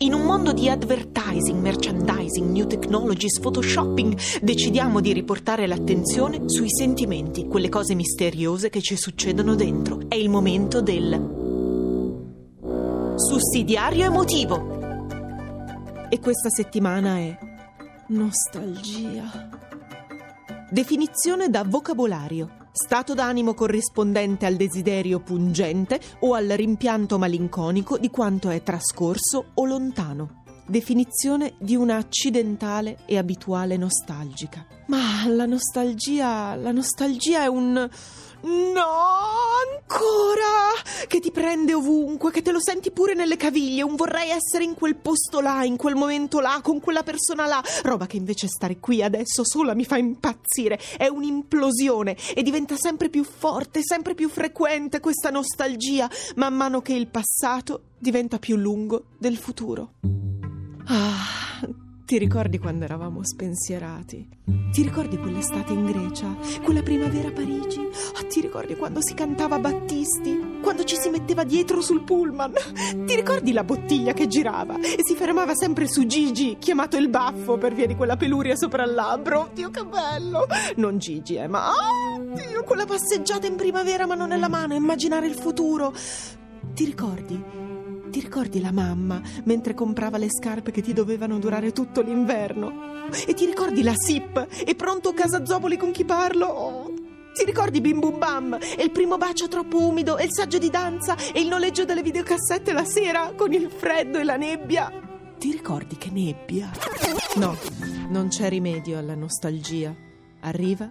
In un mondo di advertising, merchandising, new technologies, photoshopping, decidiamo di riportare l'attenzione sui sentimenti, quelle cose misteriose che ci succedono dentro. È il momento del sussidiario emotivo. E questa settimana è nostalgia. Definizione da vocabolario. Stato d'animo corrispondente al desiderio pungente o al rimpianto malinconico di quanto è trascorso o lontano. Definizione di una accidentale e abituale nostalgica. Ma la nostalgia. La nostalgia è un. No, ancora! Prende ovunque, che te lo senti pure nelle caviglie. Un vorrei essere in quel posto là, in quel momento là, con quella persona là. Roba che invece stare qui adesso sola mi fa impazzire. È un'implosione e diventa sempre più forte, sempre più frequente questa nostalgia, man mano che il passato diventa più lungo del futuro. Ah, ti ricordi quando eravamo spensierati? Ti ricordi quell'estate in Grecia? Quella primavera a Parigi? Oh, ti ricordi quando si cantava Battisti? Quando ci si metteva dietro sul pullman? Ti ricordi la bottiglia che girava e si fermava sempre su Gigi, chiamato il baffo per via di quella peluria sopra il labbro? Dio che bello! Non Gigi, eh, ma... Oh, Dio, quella passeggiata in primavera mano nella mano, immaginare il futuro. Ti ricordi? Ti ricordi la mamma mentre comprava le scarpe che ti dovevano durare tutto l'inverno? E ti ricordi la SIP e pronto casa Zopoli con chi parlo? Ti ricordi Bim Bum Bam e il primo bacio troppo umido e il saggio di danza e il noleggio delle videocassette la sera con il freddo e la nebbia? Ti ricordi che nebbia? No, non c'è rimedio alla nostalgia. Arriva,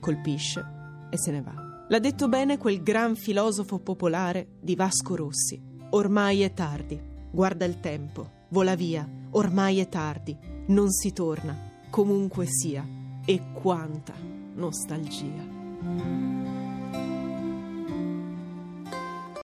colpisce e se ne va. L'ha detto bene quel gran filosofo popolare di Vasco Rossi. Ormai è tardi. Guarda il tempo. Vola via. Ormai è tardi. Non si torna. Comunque sia. E quanta nostalgia.